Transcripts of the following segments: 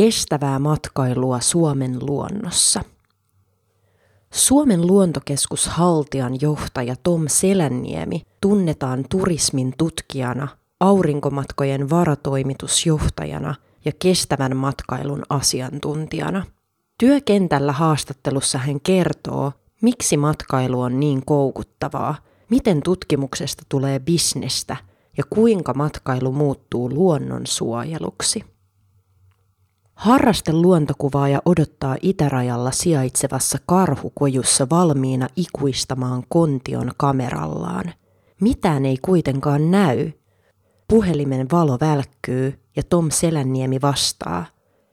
Kestävää matkailua Suomen luonnossa. Suomen luontokeskus Haltian johtaja Tom Selänniemi tunnetaan turismin tutkijana, aurinkomatkojen varatoimitusjohtajana ja kestävän matkailun asiantuntijana. Työkentällä haastattelussa hän kertoo, miksi matkailu on niin koukuttavaa, miten tutkimuksesta tulee bisnestä ja kuinka matkailu muuttuu luonnonsuojeluksi. Harrasteluontokuvaaja odottaa itärajalla sijaitsevassa karhukojussa valmiina ikuistamaan kontion kamerallaan. Mitään ei kuitenkaan näy. Puhelimen valo välkkyy ja Tom Selänniemi vastaa.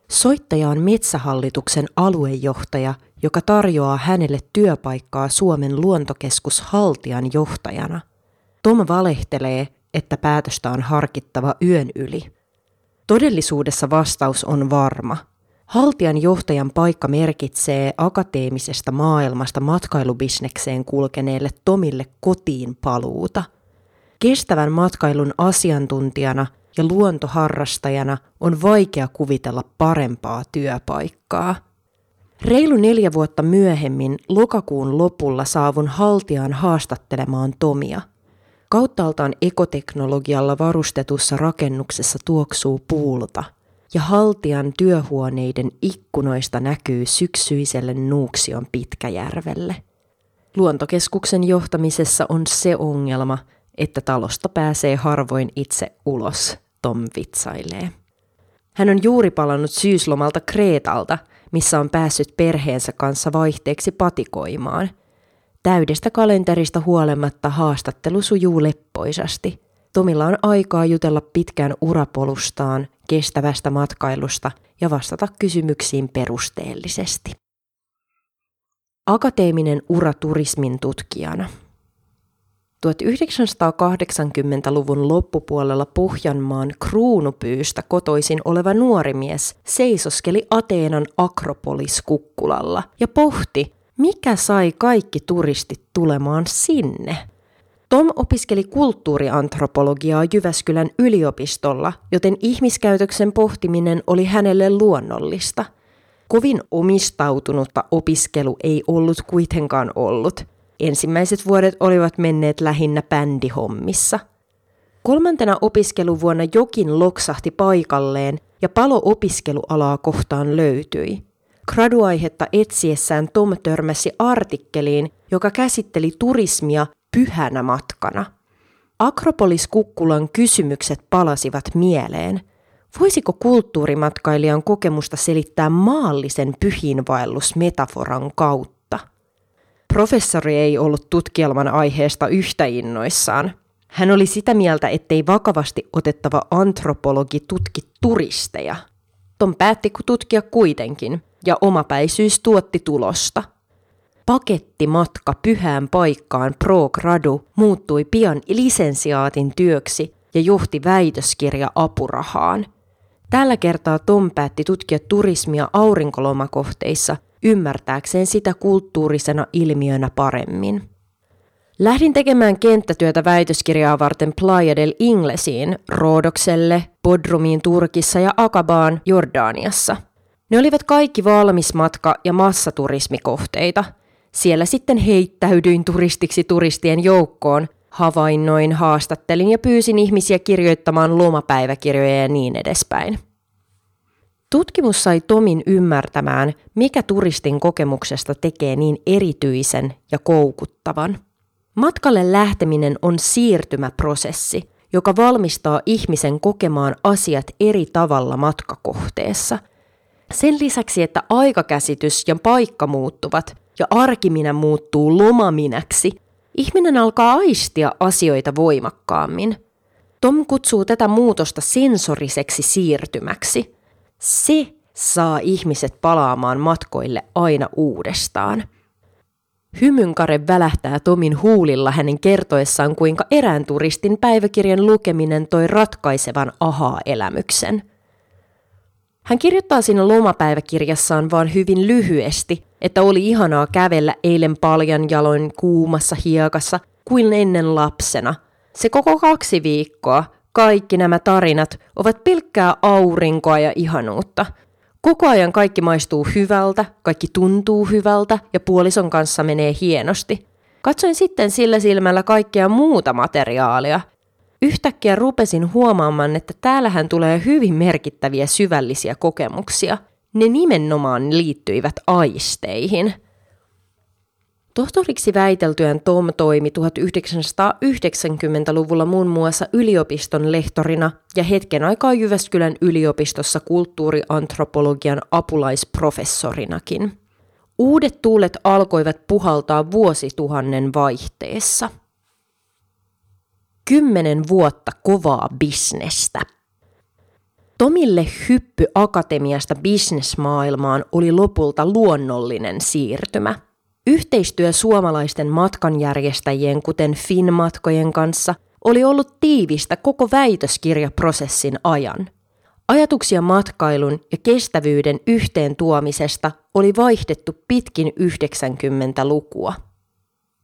Soittaja on Metsähallituksen aluejohtaja, joka tarjoaa hänelle työpaikkaa Suomen luontokeskus Haltian johtajana. Tom valehtelee, että päätöstä on harkittava yön yli. Todellisuudessa vastaus on varma. Haltian johtajan paikka merkitsee akateemisesta maailmasta matkailubisnekseen kulkeneelle Tomille kotiin paluuta. Kestävän matkailun asiantuntijana ja luontoharrastajana on vaikea kuvitella parempaa työpaikkaa. Reilu neljä vuotta myöhemmin lokakuun lopulla saavun Haltiaan haastattelemaan Tomia – Kauttaaltaan ekoteknologialla varustetussa rakennuksessa tuoksuu puulta ja haltian työhuoneiden ikkunoista näkyy syksyiselle Nuuksion Pitkäjärvelle. Luontokeskuksen johtamisessa on se ongelma, että talosta pääsee harvoin itse ulos, Tom vitsailee. Hän on juuri palannut syyslomalta Kreetalta, missä on päässyt perheensä kanssa vaihteeksi patikoimaan – Täydestä kalenterista huolimatta haastattelu sujuu leppoisasti. Tomilla on aikaa jutella pitkään urapolustaan, kestävästä matkailusta ja vastata kysymyksiin perusteellisesti. Akateeminen ura turismin tutkijana. 1980-luvun loppupuolella Pohjanmaan kruunupyystä kotoisin oleva nuori mies seisoskeli Ateenan Akropolis kukkulalla ja pohti, mikä sai kaikki turistit tulemaan sinne? Tom opiskeli kulttuuriantropologiaa Jyväskylän yliopistolla, joten ihmiskäytöksen pohtiminen oli hänelle luonnollista. Kovin omistautunutta opiskelu ei ollut kuitenkaan ollut. Ensimmäiset vuodet olivat menneet lähinnä bändihommissa. Kolmantena opiskeluvuonna jokin loksahti paikalleen ja palo opiskelualaa kohtaan löytyi – Graduaihetta etsiessään Tom törmäsi artikkeliin, joka käsitteli turismia pyhänä matkana. Akropolis-kukkulan kysymykset palasivat mieleen. Voisiko kulttuurimatkailijan kokemusta selittää maallisen pyhiinvaellusmetaforan kautta? Professori ei ollut tutkielman aiheesta yhtä innoissaan. Hän oli sitä mieltä, ettei vakavasti otettava antropologi tutki turisteja. Tom päätti tutkia kuitenkin – ja omapäisyys tuotti tulosta. Pakettimatka pyhään paikkaan pro gradu muuttui pian lisensiaatin työksi ja johti väitöskirja apurahaan. Tällä kertaa Tom päätti tutkia turismia aurinkolomakohteissa ymmärtääkseen sitä kulttuurisena ilmiönä paremmin. Lähdin tekemään kenttätyötä väitöskirjaa varten Playa del Inglesiin, Roodokselle, Bodrumiin Turkissa ja Akabaan Jordaniassa – ne olivat kaikki valmismatka- ja massaturismikohteita. Siellä sitten heittäydyin turistiksi turistien joukkoon, havainnoin, haastattelin ja pyysin ihmisiä kirjoittamaan lomapäiväkirjoja ja niin edespäin. Tutkimus sai Tomin ymmärtämään, mikä turistin kokemuksesta tekee niin erityisen ja koukuttavan. Matkalle lähteminen on siirtymäprosessi, joka valmistaa ihmisen kokemaan asiat eri tavalla matkakohteessa – sen lisäksi, että aikakäsitys ja paikka muuttuvat ja arkiminä muuttuu lomaminäksi, ihminen alkaa aistia asioita voimakkaammin. Tom kutsuu tätä muutosta sensoriseksi siirtymäksi. Se saa ihmiset palaamaan matkoille aina uudestaan. Hymynkare välähtää Tomin huulilla hänen kertoessaan, kuinka erään turistin päiväkirjan lukeminen toi ratkaisevan ahaa-elämyksen – hän kirjoittaa siinä lomapäiväkirjassaan vaan hyvin lyhyesti, että oli ihanaa kävellä eilen paljan jaloin kuumassa hiekassa kuin ennen lapsena. Se koko kaksi viikkoa, kaikki nämä tarinat ovat pelkkää aurinkoa ja ihanuutta. Koko ajan kaikki maistuu hyvältä, kaikki tuntuu hyvältä ja puolison kanssa menee hienosti. Katsoin sitten sillä silmällä kaikkea muuta materiaalia. Yhtäkkiä rupesin huomaamaan, että täällähän tulee hyvin merkittäviä syvällisiä kokemuksia. Ne nimenomaan liittyivät aisteihin – Tohtoriksi väiteltyään Tom toimi 1990-luvulla muun muassa yliopiston lehtorina ja hetken aikaa Jyväskylän yliopistossa kulttuuriantropologian apulaisprofessorinakin. Uudet tuulet alkoivat puhaltaa vuosituhannen vaihteessa. Kymmenen vuotta kovaa bisnestä. Tomille hyppy akatemiasta bisnesmaailmaan oli lopulta luonnollinen siirtymä – Yhteistyö suomalaisten matkanjärjestäjien, kuten Finmatkojen kanssa, oli ollut tiivistä koko väitöskirjaprosessin ajan. Ajatuksia matkailun ja kestävyyden yhteen tuomisesta oli vaihdettu pitkin 90-lukua.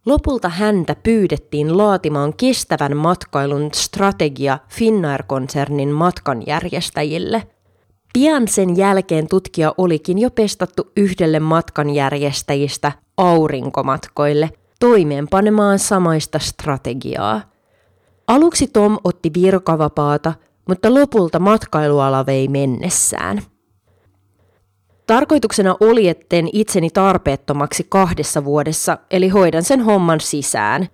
Lopulta häntä pyydettiin laatimaan kestävän matkailun strategia Finnair-konsernin matkanjärjestäjille. Pian sen jälkeen tutkija olikin jo pestattu yhdelle matkanjärjestäjistä aurinkomatkoille toimeenpanemaan samaista strategiaa. Aluksi Tom otti virkavapaata, mutta lopulta matkailuala vei mennessään. Tarkoituksena oli, etten itseni tarpeettomaksi kahdessa vuodessa, eli hoidan sen homman sisään.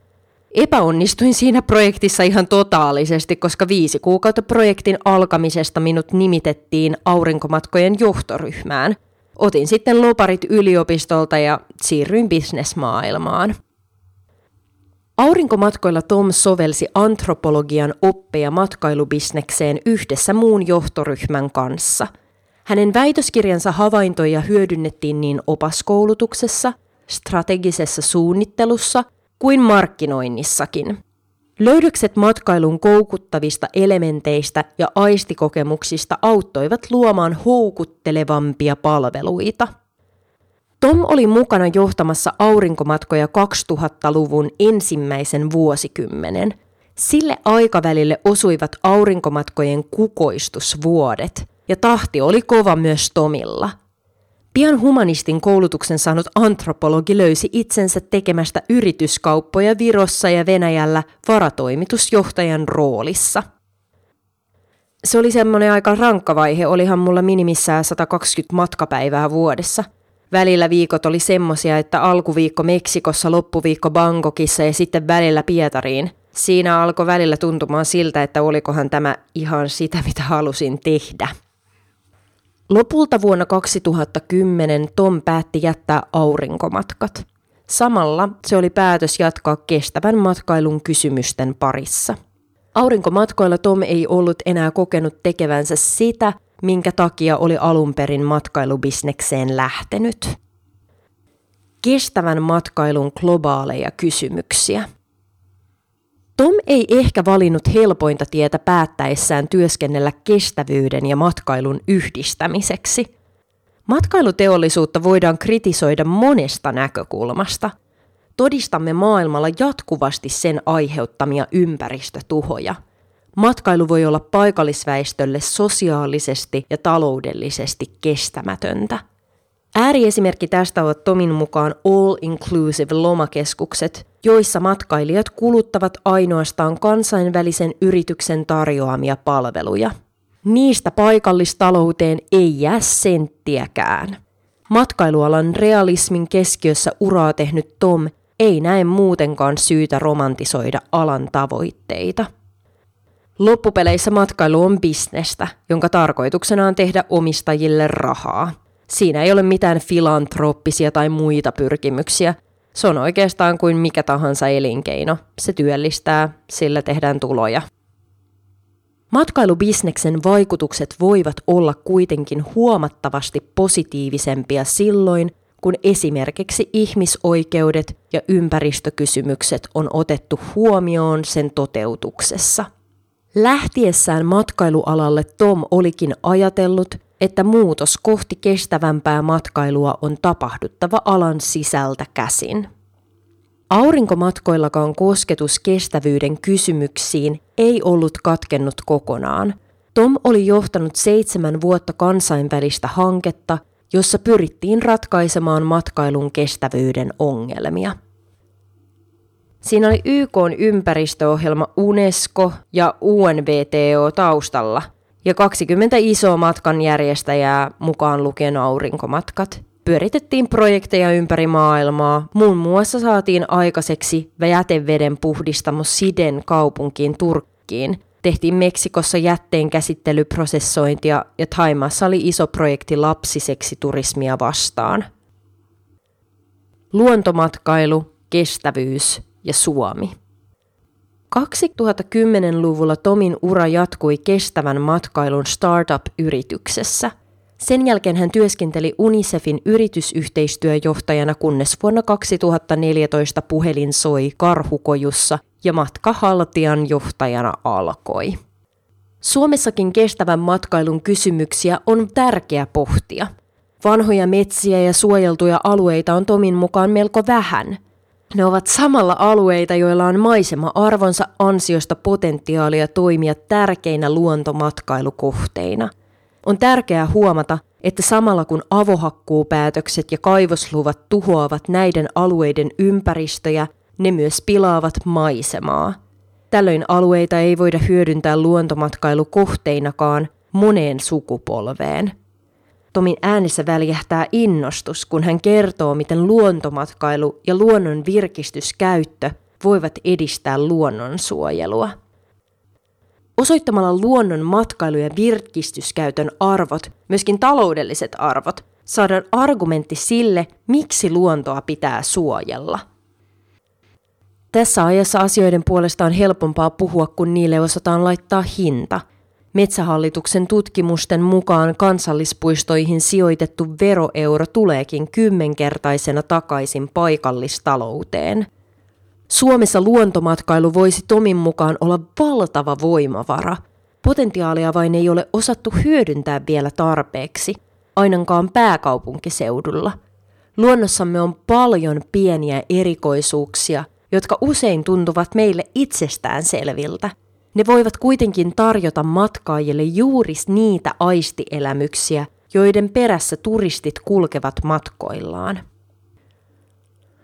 Epäonnistuin siinä projektissa ihan totaalisesti, koska viisi kuukautta projektin alkamisesta minut nimitettiin aurinkomatkojen johtoryhmään – Otin sitten loparit yliopistolta ja siirryin bisnesmaailmaan. Aurinkomatkoilla Tom sovelsi antropologian oppeja matkailubisnekseen yhdessä muun johtoryhmän kanssa. Hänen väitöskirjansa havaintoja hyödynnettiin niin opaskoulutuksessa, strategisessa suunnittelussa kuin markkinoinnissakin – Löydökset matkailun koukuttavista elementeistä ja aistikokemuksista auttoivat luomaan houkuttelevampia palveluita. Tom oli mukana johtamassa aurinkomatkoja 2000-luvun ensimmäisen vuosikymmenen. Sille aikavälille osuivat aurinkomatkojen kukoistusvuodet, ja tahti oli kova myös Tomilla – Pian humanistin koulutuksen saanut antropologi löysi itsensä tekemästä yrityskauppoja Virossa ja Venäjällä varatoimitusjohtajan roolissa. Se oli semmoinen aika rankka vaihe, olihan mulla minimissään 120 matkapäivää vuodessa. Välillä viikot oli semmosia, että alkuviikko Meksikossa, loppuviikko Bangkokissa ja sitten välillä Pietariin. Siinä alkoi välillä tuntumaan siltä, että olikohan tämä ihan sitä, mitä halusin tehdä. Lopulta vuonna 2010 Tom päätti jättää aurinkomatkat. Samalla se oli päätös jatkaa kestävän matkailun kysymysten parissa. Aurinkomatkoilla Tom ei ollut enää kokenut tekevänsä sitä, minkä takia oli alun perin matkailubisnekseen lähtenyt. Kestävän matkailun globaaleja kysymyksiä – Tom ei ehkä valinnut helpointa tietä päättäessään työskennellä kestävyyden ja matkailun yhdistämiseksi. Matkailuteollisuutta voidaan kritisoida monesta näkökulmasta. Todistamme maailmalla jatkuvasti sen aiheuttamia ympäristötuhoja. Matkailu voi olla paikallisväestölle sosiaalisesti ja taloudellisesti kestämätöntä. Ääriesimerkki tästä ovat Tomin mukaan all-inclusive lomakeskukset, joissa matkailijat kuluttavat ainoastaan kansainvälisen yrityksen tarjoamia palveluja. Niistä paikallistalouteen ei jää senttiäkään. Matkailualan realismin keskiössä uraa tehnyt Tom ei näe muutenkaan syytä romantisoida alan tavoitteita. Loppupeleissä matkailu on bisnestä, jonka tarkoituksena on tehdä omistajille rahaa. Siinä ei ole mitään filantrooppisia tai muita pyrkimyksiä. Se on oikeastaan kuin mikä tahansa elinkeino. Se työllistää, sillä tehdään tuloja. Matkailubisneksen vaikutukset voivat olla kuitenkin huomattavasti positiivisempia silloin, kun esimerkiksi ihmisoikeudet ja ympäristökysymykset on otettu huomioon sen toteutuksessa. Lähtiessään matkailualalle Tom olikin ajatellut, että muutos kohti kestävämpää matkailua on tapahduttava alan sisältä käsin. Aurinkomatkoillakaan kosketus kestävyyden kysymyksiin ei ollut katkennut kokonaan. Tom oli johtanut seitsemän vuotta kansainvälistä hanketta, jossa pyrittiin ratkaisemaan matkailun kestävyyden ongelmia. Siinä oli YK ympäristöohjelma UNESCO ja UNVTO taustalla ja 20 isoa matkanjärjestäjää mukaan lukien aurinkomatkat. Pyöritettiin projekteja ympäri maailmaa. Muun muassa saatiin aikaiseksi jäteveden puhdistamo Siden kaupunkiin Turkkiin. Tehtiin Meksikossa jätteen käsittelyprosessointia ja Taimassa oli iso projekti lapsiseksi turismia vastaan. Luontomatkailu, kestävyys ja Suomi. 2010-luvulla Tomin ura jatkui kestävän matkailun startup-yrityksessä. Sen jälkeen hän työskenteli UNICEFin yritysyhteistyöjohtajana, kunnes vuonna 2014 puhelin soi karhukojussa ja matkahaltijan johtajana alkoi. Suomessakin kestävän matkailun kysymyksiä on tärkeä pohtia. Vanhoja metsiä ja suojeltuja alueita on Tomin mukaan melko vähän – ne ovat samalla alueita, joilla on maisema-arvonsa ansiosta potentiaalia toimia tärkeinä luontomatkailukohteina. On tärkeää huomata, että samalla kun avohakkuupäätökset ja kaivosluvat tuhoavat näiden alueiden ympäristöjä, ne myös pilaavat maisemaa. Tällöin alueita ei voida hyödyntää luontomatkailukohteinakaan moneen sukupolveen. Tomin äänessä väljähtää innostus, kun hän kertoo, miten luontomatkailu ja luonnon virkistyskäyttö voivat edistää luonnonsuojelua. Osoittamalla luonnon matkailu- ja virkistyskäytön arvot, myöskin taloudelliset arvot, saadaan argumentti sille, miksi luontoa pitää suojella. Tässä ajassa asioiden puolesta on helpompaa puhua, kun niille osataan laittaa hinta – Metsähallituksen tutkimusten mukaan kansallispuistoihin sijoitettu veroeuro tuleekin kymmenkertaisena takaisin paikallistalouteen. Suomessa luontomatkailu voisi Tomin mukaan olla valtava voimavara. Potentiaalia vain ei ole osattu hyödyntää vielä tarpeeksi, ainakaan pääkaupunkiseudulla. Luonnossamme on paljon pieniä erikoisuuksia, jotka usein tuntuvat meille itsestäänselviltä – ne voivat kuitenkin tarjota matkaajille juuri niitä aistielämyksiä, joiden perässä turistit kulkevat matkoillaan.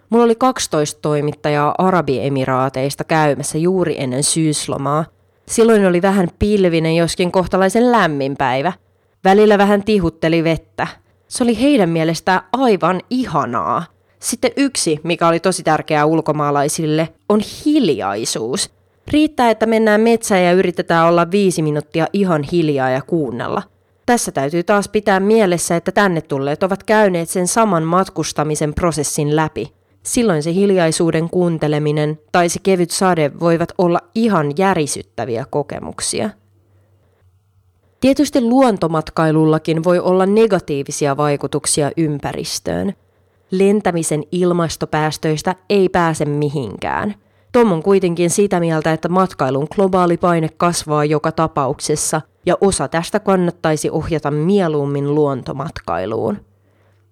Mulla oli 12 toimittajaa Arabiemiraateista käymässä juuri ennen syyslomaa. Silloin oli vähän pilvinen, joskin kohtalaisen lämmin päivä. Välillä vähän tihutteli vettä. Se oli heidän mielestään aivan ihanaa. Sitten yksi, mikä oli tosi tärkeää ulkomaalaisille, on hiljaisuus. Riittää, että mennään metsään ja yritetään olla viisi minuuttia ihan hiljaa ja kuunnella. Tässä täytyy taas pitää mielessä, että tänne tulleet ovat käyneet sen saman matkustamisen prosessin läpi. Silloin se hiljaisuuden kuunteleminen tai se kevyt sade voivat olla ihan järisyttäviä kokemuksia. Tietysti luontomatkailullakin voi olla negatiivisia vaikutuksia ympäristöön. Lentämisen ilmastopäästöistä ei pääse mihinkään – Tom on kuitenkin sitä mieltä, että matkailun globaali paine kasvaa joka tapauksessa ja osa tästä kannattaisi ohjata mieluummin luontomatkailuun.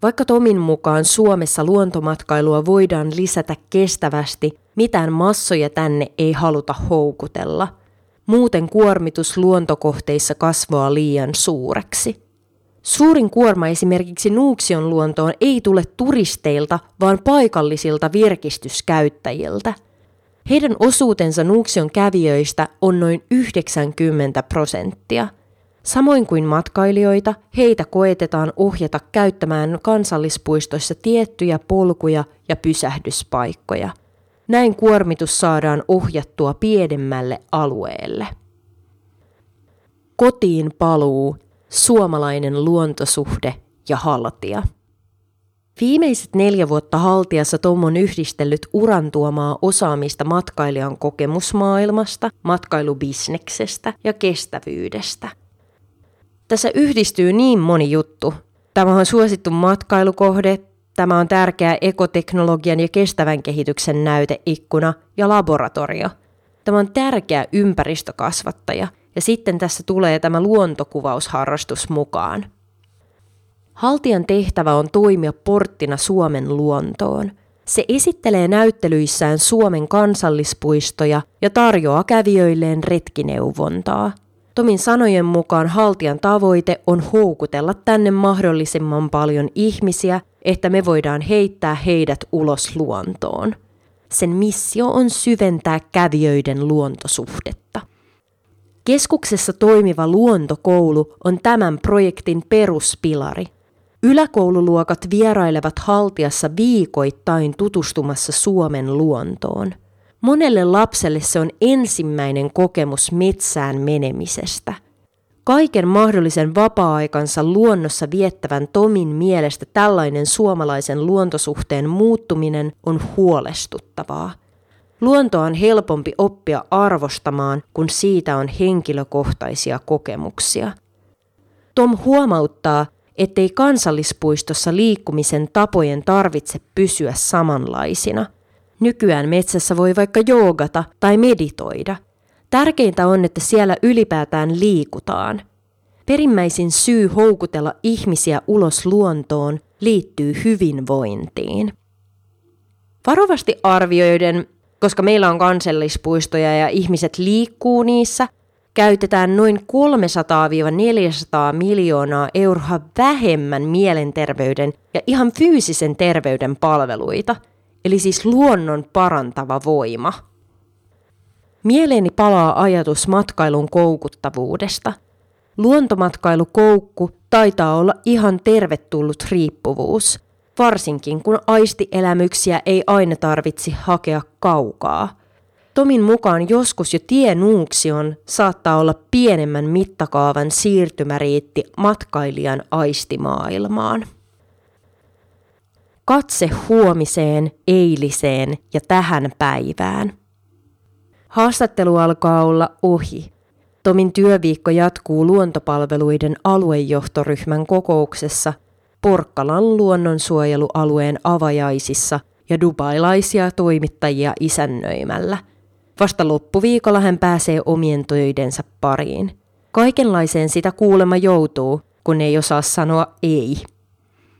Vaikka Tomin mukaan Suomessa luontomatkailua voidaan lisätä kestävästi, mitään massoja tänne ei haluta houkutella. Muuten kuormitus luontokohteissa kasvaa liian suureksi. Suurin kuorma esimerkiksi Nuuksion luontoon ei tule turisteilta, vaan paikallisilta virkistyskäyttäjiltä – heidän osuutensa Nuuksion kävijöistä on noin 90 prosenttia. Samoin kuin matkailijoita, heitä koetetaan ohjata käyttämään kansallispuistoissa tiettyjä polkuja ja pysähdyspaikkoja. Näin kuormitus saadaan ohjattua pienemmälle alueelle. Kotiin paluu, suomalainen luontosuhde ja haltia. Viimeiset neljä vuotta haltiassa Tom on yhdistellyt uran tuomaa osaamista matkailijan kokemusmaailmasta, matkailubisneksestä ja kestävyydestä. Tässä yhdistyy niin moni juttu. Tämä on suosittu matkailukohde, tämä on tärkeä ekoteknologian ja kestävän kehityksen näyteikkuna ja laboratorio. Tämä on tärkeä ympäristökasvattaja ja sitten tässä tulee tämä luontokuvausharrastus mukaan. Haltijan tehtävä on toimia porttina Suomen luontoon. Se esittelee näyttelyissään Suomen kansallispuistoja ja tarjoaa kävijöilleen retkineuvontaa. Tomin sanojen mukaan haltijan tavoite on houkutella tänne mahdollisimman paljon ihmisiä, että me voidaan heittää heidät ulos luontoon. Sen missio on syventää kävijöiden luontosuhdetta. Keskuksessa toimiva luontokoulu on tämän projektin peruspilari. Yläkoululuokat vierailevat haltiassa viikoittain tutustumassa Suomen luontoon. Monelle lapselle se on ensimmäinen kokemus metsään menemisestä. Kaiken mahdollisen vapaa-aikansa luonnossa viettävän Tomin mielestä tällainen suomalaisen luontosuhteen muuttuminen on huolestuttavaa. Luontoa on helpompi oppia arvostamaan, kun siitä on henkilökohtaisia kokemuksia. Tom huomauttaa, ettei kansallispuistossa liikkumisen tapojen tarvitse pysyä samanlaisina. Nykyään metsässä voi vaikka joogata tai meditoida. Tärkeintä on, että siellä ylipäätään liikutaan. Perimmäisin syy houkutella ihmisiä ulos luontoon liittyy hyvinvointiin. Varovasti arvioiden koska meillä on kansallispuistoja ja ihmiset liikkuu niissä, käytetään noin 300-400 miljoonaa euroa vähemmän mielenterveyden ja ihan fyysisen terveyden palveluita, eli siis luonnon parantava voima. Mieleeni palaa ajatus matkailun koukuttavuudesta. Luontomatkailukoukku taitaa olla ihan tervetullut riippuvuus – varsinkin kun aistielämyksiä ei aina tarvitsi hakea kaukaa. Tomin mukaan joskus jo tie Nuuksion saattaa olla pienemmän mittakaavan siirtymäriitti matkailijan aistimaailmaan. Katse huomiseen, eiliseen ja tähän päivään. Haastattelu alkaa olla ohi. Tomin työviikko jatkuu luontopalveluiden aluejohtoryhmän kokouksessa Porkkalan luonnonsuojelualueen avajaisissa ja dubailaisia toimittajia isännöimällä. Vasta loppuviikolla hän pääsee omien töidensä pariin. Kaikenlaiseen sitä kuulema joutuu, kun ei osaa sanoa ei.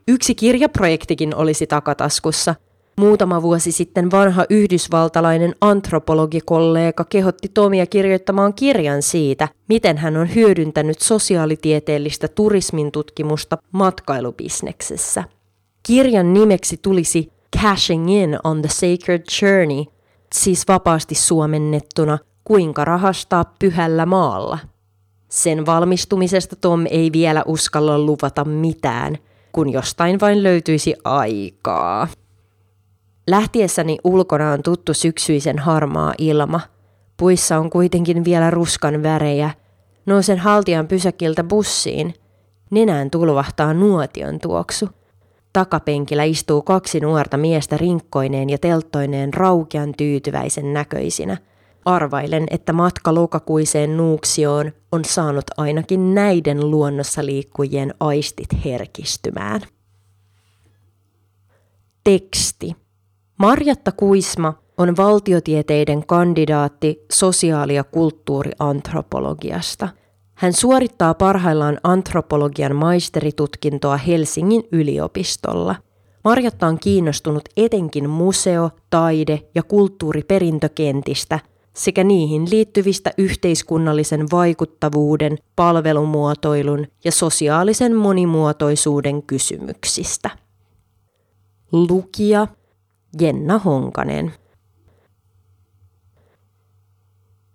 Yksi kirjaprojektikin olisi takataskussa, Muutama vuosi sitten vanha yhdysvaltalainen antropologikollega kehotti Tomia kirjoittamaan kirjan siitä, miten hän on hyödyntänyt sosiaalitieteellistä turismin tutkimusta matkailubisneksessä. Kirjan nimeksi tulisi Cashing in on the Sacred Journey, siis vapaasti suomennettuna Kuinka rahastaa pyhällä maalla. Sen valmistumisesta Tom ei vielä uskalla luvata mitään, kun jostain vain löytyisi aikaa. Lähtiessäni ulkona on tuttu syksyisen harmaa ilma. Puissa on kuitenkin vielä ruskan värejä. Nousen haltijan pysäkiltä bussiin. Nenään tulvahtaa nuotion tuoksu. Takapenkillä istuu kaksi nuorta miestä rinkkoineen ja telttoineen raukean tyytyväisen näköisinä. Arvailen, että matka lokakuiseen Nuuksioon on saanut ainakin näiden luonnossa liikkujien aistit herkistymään. Teksti. Marjatta Kuisma on valtiotieteiden kandidaatti sosiaali- ja kulttuuriantropologiasta. Hän suorittaa parhaillaan antropologian maisteritutkintoa Helsingin yliopistolla. Marjatta on kiinnostunut etenkin museo-, taide- ja kulttuuriperintökentistä sekä niihin liittyvistä yhteiskunnallisen vaikuttavuuden, palvelumuotoilun ja sosiaalisen monimuotoisuuden kysymyksistä. Lukija Jenna Honkanen.